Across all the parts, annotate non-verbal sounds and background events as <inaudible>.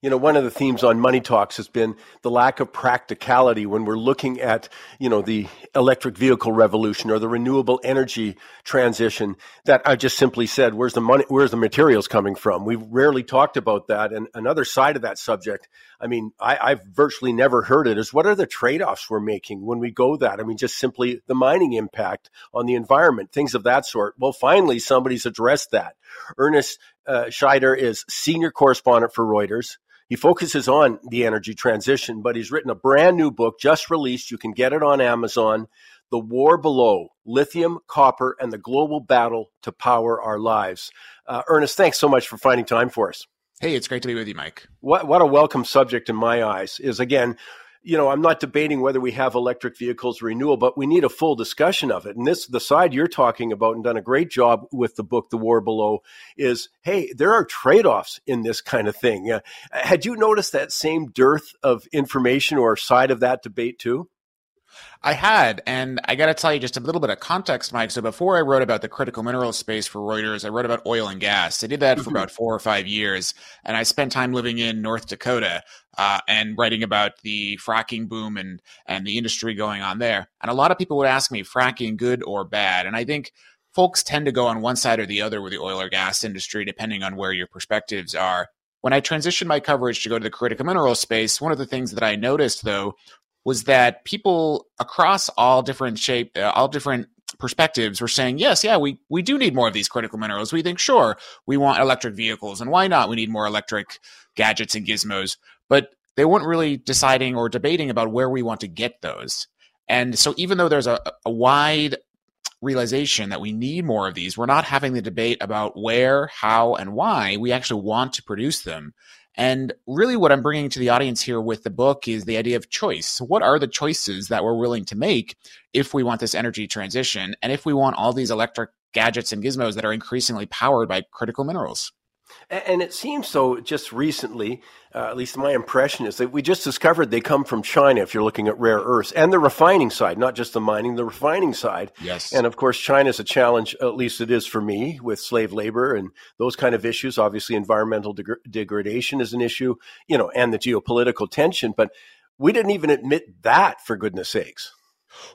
you know, one of the themes on Money Talks has been the lack of practicality when we're looking at, you know, the electric vehicle revolution or the renewable energy transition. That I just simply said, where's the money, where's the materials coming from? We've rarely talked about that. And another side of that subject, I mean, I, have virtually never heard it, is what are the trade offs we're making when we go that? I mean, just simply the mining impact on the environment, things of that sort. Well, finally, somebody's addressed that. Ernest uh, Scheyder is senior correspondent for Reuters. He focuses on the energy transition, but he's written a brand new book just released. You can get it on Amazon. The War Below Lithium, Copper, and the Global Battle to Power Our Lives. Uh, Ernest, thanks so much for finding time for us. Hey, it's great to be with you, Mike. What, what a welcome subject in my eyes is again, you know, I'm not debating whether we have electric vehicles renewal, but we need a full discussion of it. And this, the side you're talking about and done a great job with the book, The War Below, is hey, there are trade offs in this kind of thing. Uh, had you noticed that same dearth of information or side of that debate too? I had, and I got to tell you just a little bit of context, Mike. So before I wrote about the critical mineral space for Reuters, I wrote about oil and gas. I did that for mm-hmm. about four or five years, and I spent time living in North Dakota uh, and writing about the fracking boom and and the industry going on there. And a lot of people would ask me, fracking good or bad? And I think folks tend to go on one side or the other with the oil or gas industry, depending on where your perspectives are. When I transitioned my coverage to go to the critical mineral space, one of the things that I noticed though was that people across all different shape, uh, all different perspectives were saying, yes, yeah, we, we do need more of these critical minerals. We think, sure, we want electric vehicles, and why not? We need more electric gadgets and gizmos. But they weren't really deciding or debating about where we want to get those. And so, even though there's a, a wide realization that we need more of these, we're not having the debate about where, how, and why we actually want to produce them. And really, what I'm bringing to the audience here with the book is the idea of choice. What are the choices that we're willing to make if we want this energy transition and if we want all these electric gadgets and gizmos that are increasingly powered by critical minerals? And it seems so just recently, uh, at least my impression is that we just discovered they come from China if you're looking at rare earths and the refining side, not just the mining, the refining side. Yes. And of course, China is a challenge, at least it is for me, with slave labor and those kind of issues. Obviously, environmental deg- degradation is an issue, you know, and the geopolitical tension. But we didn't even admit that, for goodness sakes.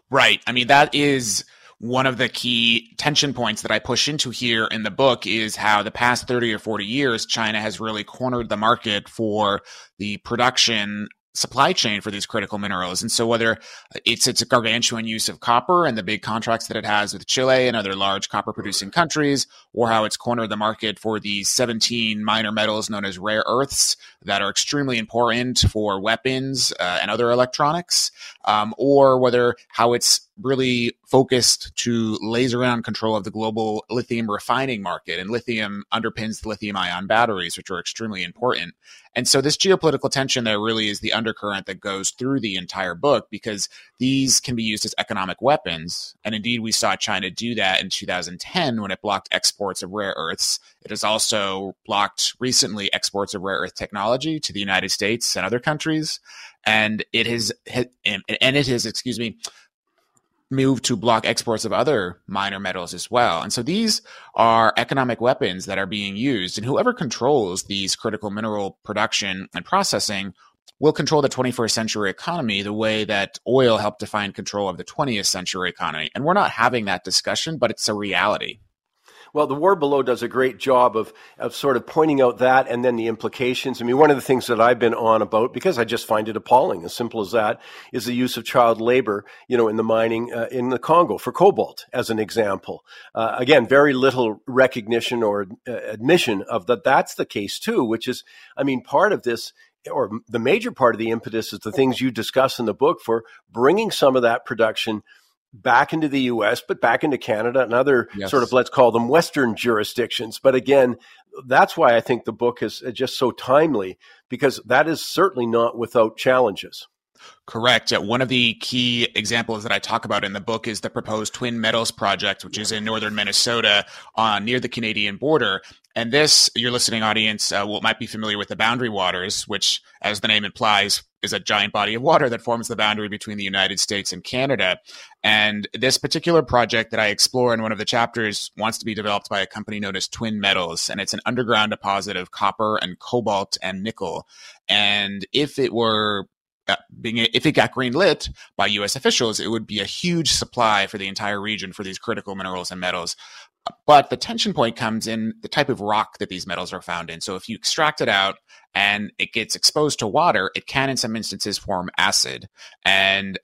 Right. I mean, that is one of the key tension points that I push into here in the book is how the past 30 or 40 years, China has really cornered the market for the production supply chain for these critical minerals. And so whether it's its gargantuan use of copper and the big contracts that it has with Chile and other large copper producing countries, or how it's cornered the market for these 17 minor metals known as rare earths that are extremely important for weapons uh, and other electronics, um, or whether how it's really focused to laser on control of the global lithium refining market. And lithium underpins the lithium ion batteries, which are extremely important. And so this geopolitical tension there really is the undercurrent that goes through the entire book because these can be used as economic weapons. And indeed, we saw China do that in 2010 when it blocked exports of rare earths. It has also blocked recently exports of rare earth technology to the United States and other countries. And it has, and it has, excuse me, move to block exports of other minor metals as well. And so these are economic weapons that are being used. And whoever controls these critical mineral production and processing will control the 21st century economy the way that oil helped define control of the 20th century economy. And we're not having that discussion, but it's a reality. Well, the War Below does a great job of, of sort of pointing out that and then the implications. I mean, one of the things that I've been on about, because I just find it appalling, as simple as that, is the use of child labor, you know, in the mining uh, in the Congo for cobalt, as an example. Uh, again, very little recognition or uh, admission of that that's the case too, which is, I mean, part of this or the major part of the impetus is the things you discuss in the book for bringing some of that production back into the US, but back into Canada and other yes. sort of, let's call them Western jurisdictions. But again, that's why I think the book is just so timely because that is certainly not without challenges. Correct. One of the key examples that I talk about in the book is the proposed Twin Metals project, which is in northern Minnesota uh, near the Canadian border. And this, your listening audience uh, will, might be familiar with the Boundary Waters, which, as the name implies, is a giant body of water that forms the boundary between the United States and Canada. And this particular project that I explore in one of the chapters wants to be developed by a company known as Twin Metals, and it's an underground deposit of copper and cobalt and nickel. And if it were uh, being if it got green lit by U.S. officials, it would be a huge supply for the entire region for these critical minerals and metals. But the tension point comes in the type of rock that these metals are found in. So if you extract it out and it gets exposed to water, it can, in some instances, form acid. And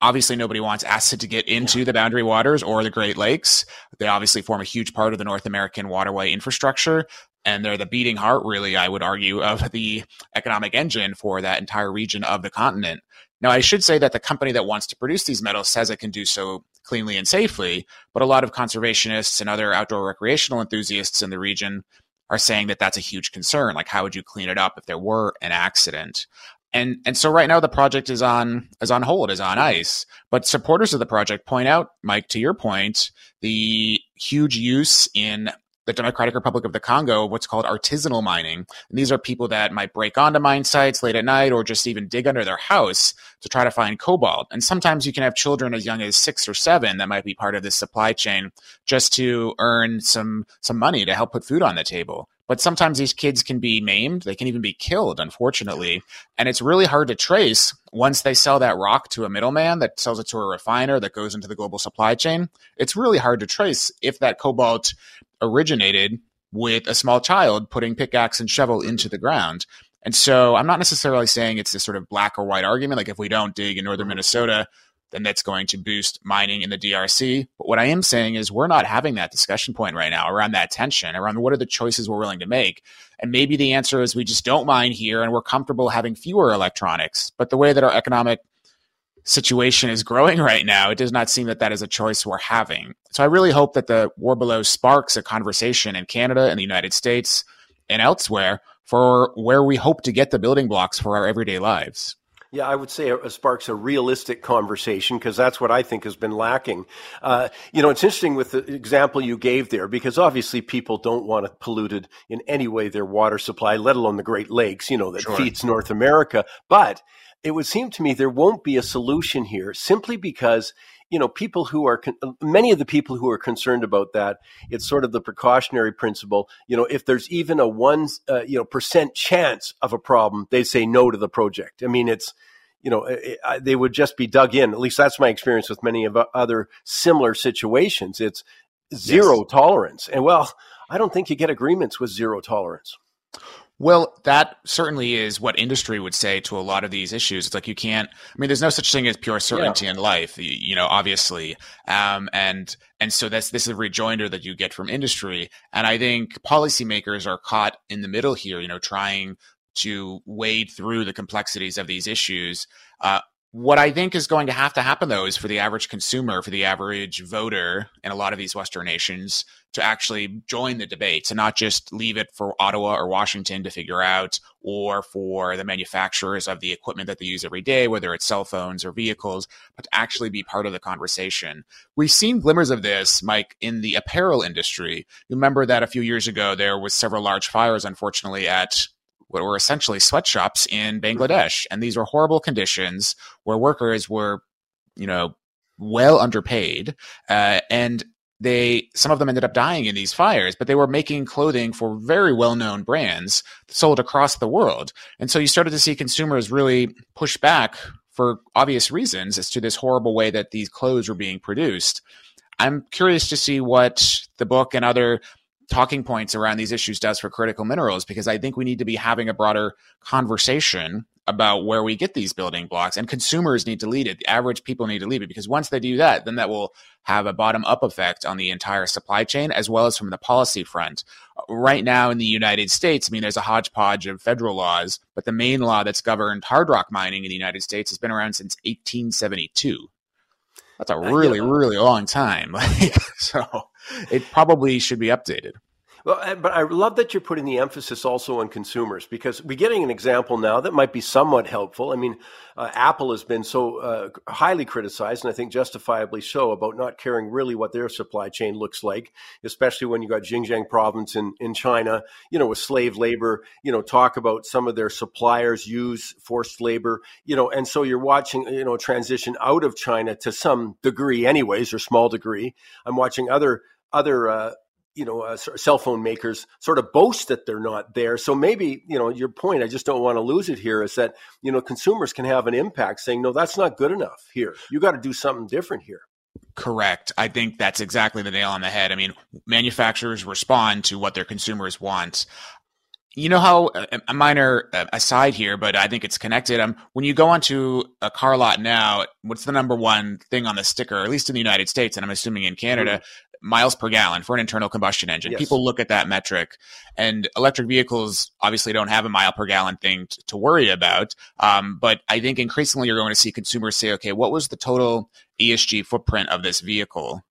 obviously, nobody wants acid to get into yeah. the boundary waters or the Great Lakes. They obviously form a huge part of the North American waterway infrastructure. And they're the beating heart, really, I would argue, of the economic engine for that entire region of the continent. Now, I should say that the company that wants to produce these metals says it can do so cleanly and safely, but a lot of conservationists and other outdoor recreational enthusiasts in the region are saying that that's a huge concern. Like, how would you clean it up if there were an accident? And and so right now the project is on is on hold, is on ice. But supporters of the project point out, Mike, to your point, the huge use in the Democratic Republic of the Congo what's called artisanal mining. And these are people that might break onto mine sites late at night or just even dig under their house to try to find cobalt. And sometimes you can have children as young as six or seven that might be part of this supply chain just to earn some some money to help put food on the table. But sometimes these kids can be maimed. They can even be killed, unfortunately. And it's really hard to trace once they sell that rock to a middleman that sells it to a refiner that goes into the global supply chain. It's really hard to trace if that cobalt originated with a small child putting pickaxe and shovel into the ground. And so I'm not necessarily saying it's this sort of black or white argument. Like if we don't dig in northern mm-hmm. Minnesota, then that's going to boost mining in the DRC. But what I am saying is we're not having that discussion point right now around that tension, around what are the choices we're willing to make. And maybe the answer is we just don't mine here and we're comfortable having fewer electronics. But the way that our economic situation is growing <laughs> right now, it does not seem that that is a choice we're having. So I really hope that the war below sparks a conversation in Canada and the United States and elsewhere for where we hope to get the building blocks for our everyday lives. Yeah, I would say it sparks a realistic conversation because that's what I think has been lacking. Uh, you know, it's interesting with the example you gave there because obviously people don't want it polluted in any way their water supply, let alone the Great Lakes, you know, that sure. feeds North America. But it would seem to me there won't be a solution here simply because you know people who are many of the people who are concerned about that it's sort of the precautionary principle you know if there's even a one uh, you know percent chance of a problem they say no to the project. I mean it's you know it, it, they would just be dug in. At least that's my experience with many of other similar situations. It's zero yes. tolerance. And well i don't think you get agreements with zero tolerance well, that certainly is what industry would say to a lot of these issues. It's like you can't. I mean, there's no such thing as pure certainty yeah. in life, you know, obviously, um, and and so that's this is a rejoinder that you get from industry. And I think policymakers are caught in the middle here, you know, trying to wade through the complexities of these issues. Uh, what I think is going to have to happen, though, is for the average consumer, for the average voter in a lot of these Western nations to actually join the debate, to not just leave it for Ottawa or Washington to figure out, or for the manufacturers of the equipment that they use every day, whether it's cell phones or vehicles, but to actually be part of the conversation. We've seen glimmers of this, Mike, in the apparel industry. You remember that a few years ago, there was several large fires, unfortunately, at what were essentially sweatshops in Bangladesh. And these were horrible conditions where workers were, you know, well underpaid. Uh, and they, some of them ended up dying in these fires, but they were making clothing for very well known brands sold across the world. And so you started to see consumers really push back for obvious reasons as to this horrible way that these clothes were being produced. I'm curious to see what the book and other talking points around these issues does for critical minerals because I think we need to be having a broader conversation about where we get these building blocks and consumers need to lead it. The average people need to lead it because once they do that, then that will have a bottom up effect on the entire supply chain as well as from the policy front. Right now in the United States, I mean, there's a hodgepodge of federal laws, but the main law that's governed hard rock mining in the United States has been around since 1872. That's a uh, really, really long time. <laughs> So it probably should be updated. Well, but I love that you're putting the emphasis also on consumers because we're getting an example now that might be somewhat helpful. I mean, uh, Apple has been so uh, highly criticized, and I think justifiably so, about not caring really what their supply chain looks like, especially when you got Xinjiang province in, in China, you know, with slave labor, you know, talk about some of their suppliers use forced labor, you know, and so you're watching, you know, transition out of China to some degree, anyways, or small degree. I'm watching other other uh, you know, uh, cell phone makers sort of boast that they're not there. So maybe, you know, your point, I just don't want to lose it here, is that, you know, consumers can have an impact saying, no, that's not good enough here. You got to do something different here. Correct. I think that's exactly the nail on the head. I mean, manufacturers respond to what their consumers want. You know how a minor uh, aside here, but I think it's connected. Um, when you go onto a car lot now, what's the number one thing on the sticker, at least in the United States, and I'm assuming in Canada, mm-hmm miles per gallon for an internal combustion engine. Yes. People look at that metric, and electric vehicles obviously don't have a mile per gallon thing t- to worry about. Um, but I think increasingly you're going to see consumers say, okay, what was the total ESG footprint of this vehicle?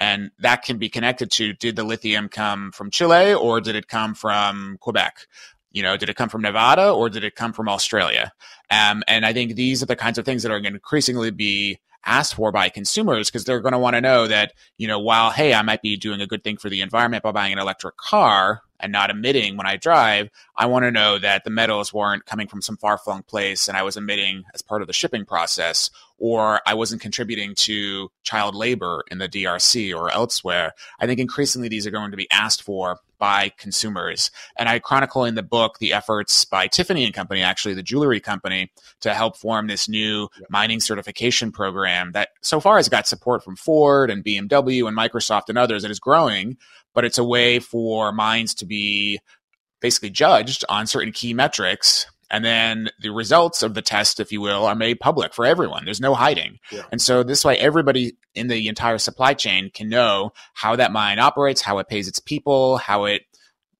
And that can be connected to did the lithium come from Chile or did it come from Quebec? You know, did it come from Nevada or did it come from Australia? Um, and I think these are the kinds of things that are going to increasingly be asked for by consumers because they're going to want to know that, you know, while, hey, I might be doing a good thing for the environment by buying an electric car and not emitting when I drive, I want to know that the metals weren't coming from some far flung place and I was emitting as part of the shipping process, or I wasn't contributing to child labor in the DRC or elsewhere. I think increasingly these are going to be asked for by consumers. And I chronicle in the book the efforts by Tiffany and Company, actually the jewelry company, to help form this new mining certification program that so far has got support from Ford and BMW and Microsoft and others. It is growing, but it's a way for mines to be basically judged on certain key metrics and then the results of the test, if you will, are made public for everyone. There's no hiding. Yeah. And so this way, everybody in the entire supply chain can know how that mine operates, how it pays its people, how it,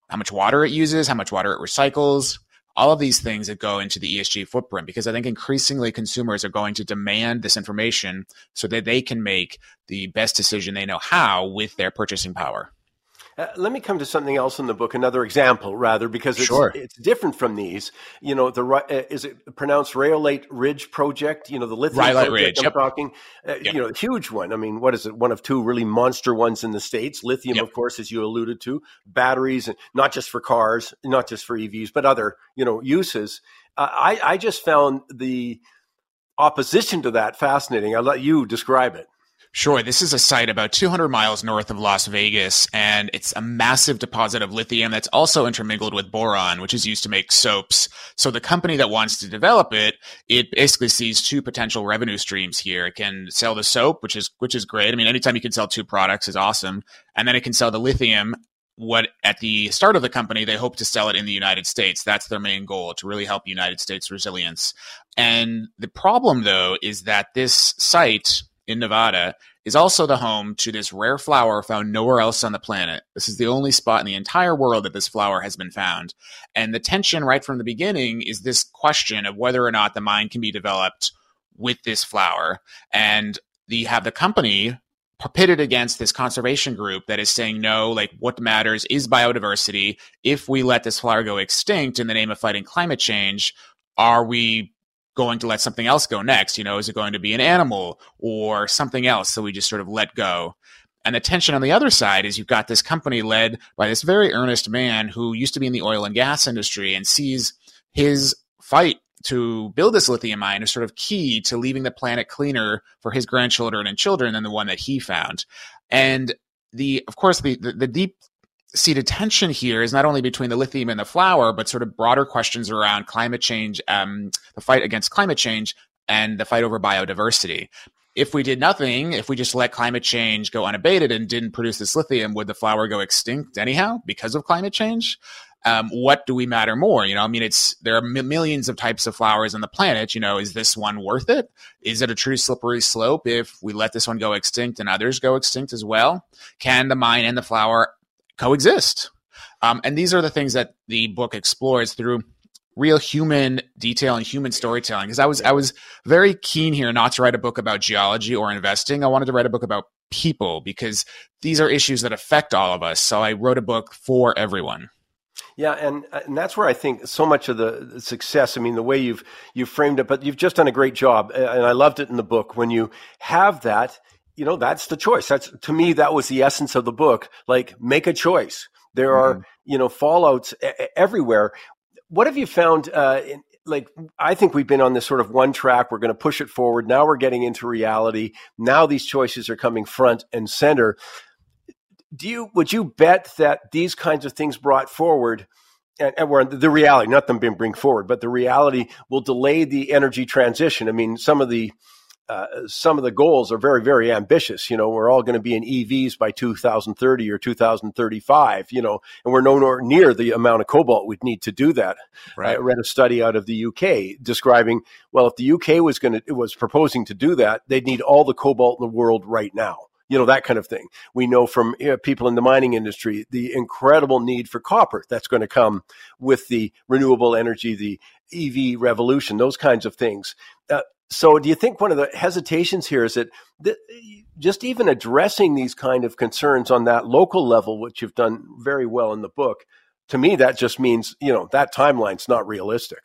how much water it uses, how much water it recycles, all of these things that go into the ESG footprint. Because I think increasingly consumers are going to demand this information so that they can make the best decision they know how with their purchasing power. Uh, let me come to something else in the book, another example, rather, because it's, sure. it's different from these. You know, the uh, is it pronounced Rhyolite Ridge project? You know, the lithium Rhyolite project Ridge. I'm yep. talking. Uh, yep. You know, huge one. I mean, what is it? One of two really monster ones in the states. Lithium, yep. of course, as you alluded to, batteries, and not just for cars, not just for EVs, but other you know uses. Uh, I I just found the opposition to that fascinating. I'll let you describe it. Sure. This is a site about 200 miles north of Las Vegas, and it's a massive deposit of lithium that's also intermingled with boron, which is used to make soaps. So the company that wants to develop it, it basically sees two potential revenue streams here. It can sell the soap, which is which is great. I mean, anytime you can sell two products is awesome, and then it can sell the lithium. What at the start of the company, they hope to sell it in the United States. That's their main goal to really help United States resilience. And the problem, though, is that this site in Nevada is also the home to this rare flower found nowhere else on the planet. This is the only spot in the entire world that this flower has been found. And the tension right from the beginning is this question of whether or not the mine can be developed with this flower. And you have the company pitted against this conservation group that is saying no, like what matters is biodiversity. If we let this flower go extinct in the name of fighting climate change, are we going to let something else go next? You know, is it going to be an animal or something else? So we just sort of let go. And the tension on the other side is you've got this company led by this very earnest man who used to be in the oil and gas industry and sees his fight to build this lithium mine as sort of key to leaving the planet cleaner for his grandchildren and children than the one that he found. And the, of course, the, the, the deep seated tension here is not only between the lithium and the flower, but sort of broader questions around climate change, um, the fight against climate change, and the fight over biodiversity. If we did nothing, if we just let climate change go unabated and didn't produce this lithium, would the flower go extinct anyhow because of climate change? Um, what do we matter more? You know, I mean, it's there are m- millions of types of flowers on the planet. You know, is this one worth it? Is it a true slippery slope if we let this one go extinct and others go extinct as well? Can the mine and the flower coexist. Um, and these are the things that the book explores through real human detail and human storytelling. Because I was I was very keen here not to write a book about geology or investing. I wanted to write a book about people because these are issues that affect all of us. So I wrote a book for everyone. Yeah, and and that's where I think so much of the success. I mean, the way you've you've framed it, but you've just done a great job, and I loved it in the book when you have that. You know, that's the choice. That's to me, that was the essence of the book. Like, make a choice. There mm-hmm. are you know fallouts everywhere. What have you found? Uh, in, like I think we've been on this sort of one track. We're going to push it forward. Now we're getting into reality. Now these choices are coming front and center do you would you bet that these kinds of things brought forward and, and we're the reality, not them being bring forward, but the reality will delay the energy transition. I mean, some of the uh, some of the goals are very, very ambitious. You know, we're all going to be in EVs by 2030 or 2035. You know, and we're nowhere near the amount of cobalt we'd need to do that. Right. I read a study out of the UK describing, well, if the UK was going to was proposing to do that, they'd need all the cobalt in the world right now you know, that kind of thing. We know from you know, people in the mining industry the incredible need for copper that's going to come with the renewable energy, the EV revolution, those kinds of things. Uh, so, do you think one of the hesitations here is that just even addressing these kind of concerns on that local level, which you've done very well in the book, to me, that just means, you know, that timeline's not realistic.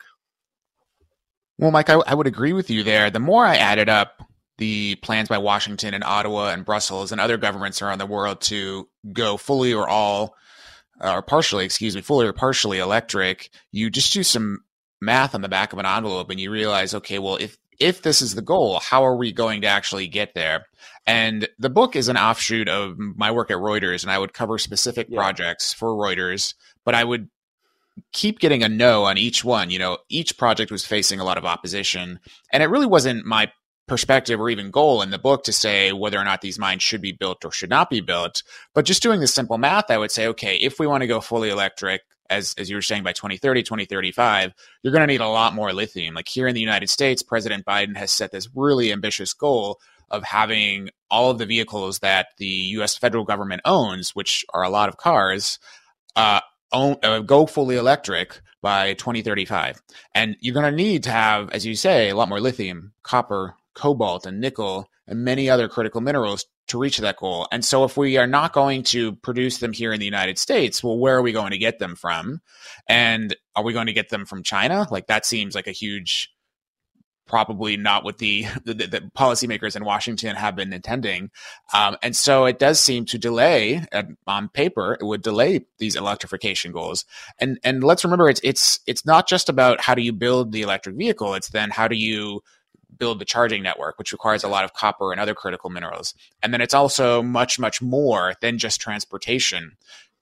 Well, Mike, I, I would agree with you there. The more I added up the plans by Washington and Ottawa and Brussels and other governments around the world to go fully or all or partially, excuse me, fully or partially electric, you just do some math on the back of an envelope and you realize, okay, well, if if this is the goal, how are we going to actually get there? And the book is an offshoot of my work at Reuters, and I would cover specific yeah. projects for Reuters, but I would keep getting a no on each one. You know, each project was facing a lot of opposition, and it really wasn't my perspective or even goal in the book to say whether or not these mines should be built or should not be built. But just doing the simple math, I would say, okay, if we want to go fully electric, as, as you were saying, by 2030, 2035, you're going to need a lot more lithium. Like here in the United States, President Biden has set this really ambitious goal of having all of the vehicles that the US federal government owns, which are a lot of cars, uh, own, uh, go fully electric by 2035. And you're going to need to have, as you say, a lot more lithium, copper, cobalt and nickel and many other critical minerals to reach that goal. And so if we are not going to produce them here in the United States, well, where are we going to get them from? And are we going to get them from China? Like that seems like a huge probably not what the, the, the policymakers in Washington have been intending. Um, and so it does seem to delay on paper, it would delay these electrification goals. And, and let's remember it's, it's, it's not just about how do you build the electric vehicle. It's then how do you build the charging network, which requires a lot of copper and other critical minerals. And then it's also much, much more than just transportation.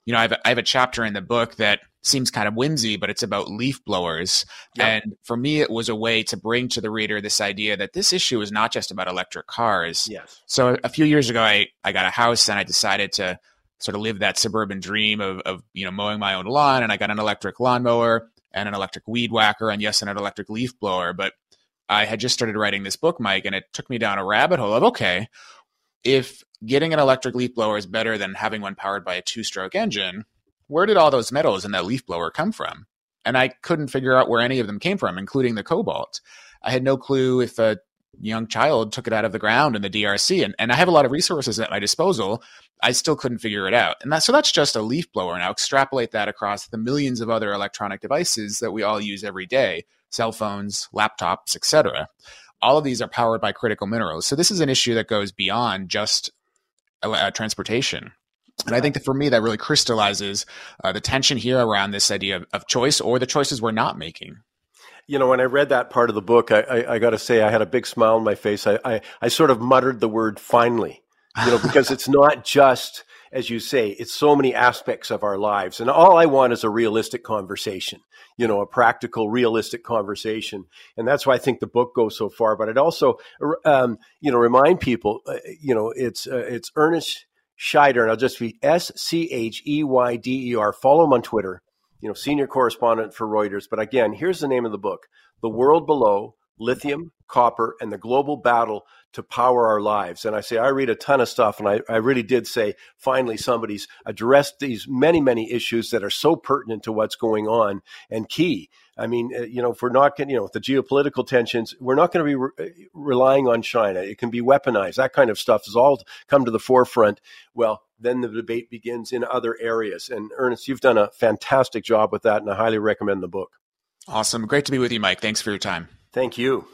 You know, I have, a, I have a chapter in the book that seems kind of whimsy, but it's about leaf blowers. Yep. And for me, it was a way to bring to the reader this idea that this issue is not just about electric cars. Yes. So a few years ago, I, I got a house and I decided to sort of live that suburban dream of, of, you know, mowing my own lawn. And I got an electric lawnmower and an electric weed whacker and yes, and an electric leaf blower. But I had just started writing this book, Mike, and it took me down a rabbit hole of okay, if getting an electric leaf blower is better than having one powered by a two stroke engine, where did all those metals in that leaf blower come from? And I couldn't figure out where any of them came from, including the cobalt. I had no clue if a young child took it out of the ground in the DRC. And, and I have a lot of resources at my disposal. I still couldn't figure it out. And that, so that's just a leaf blower. Now extrapolate that across the millions of other electronic devices that we all use every day cell phones, laptops, etc. All of these are powered by critical minerals. So this is an issue that goes beyond just uh, transportation. And I think that for me, that really crystallizes uh, the tension here around this idea of, of, choice or the choices we're not making. You know, when I read that part of the book, I, I, I got to say, I had a big smile on my face. I, I, I sort of muttered the word finally, you know, because it's not just as you say, it's so many aspects of our lives. And all I want is a realistic conversation, you know, a practical, realistic conversation. And that's why I think the book goes so far. But I'd also, um, you know, remind people, uh, you know, it's, uh, it's Ernest Scheyder, and I'll just be S C H E Y D E R. Follow him on Twitter, you know, senior correspondent for Reuters. But again, here's the name of the book The World Below lithium, copper, and the global battle to power our lives. And I say, I read a ton of stuff, and I, I really did say, finally, somebody's addressed these many, many issues that are so pertinent to what's going on and key. I mean, uh, you know, if we're not going, you know, the geopolitical tensions, we're not going to be re- relying on China. It can be weaponized. That kind of stuff has all come to the forefront. Well, then the debate begins in other areas. And Ernest, you've done a fantastic job with that, and I highly recommend the book. Awesome. Great to be with you, Mike. Thanks for your time. Thank you.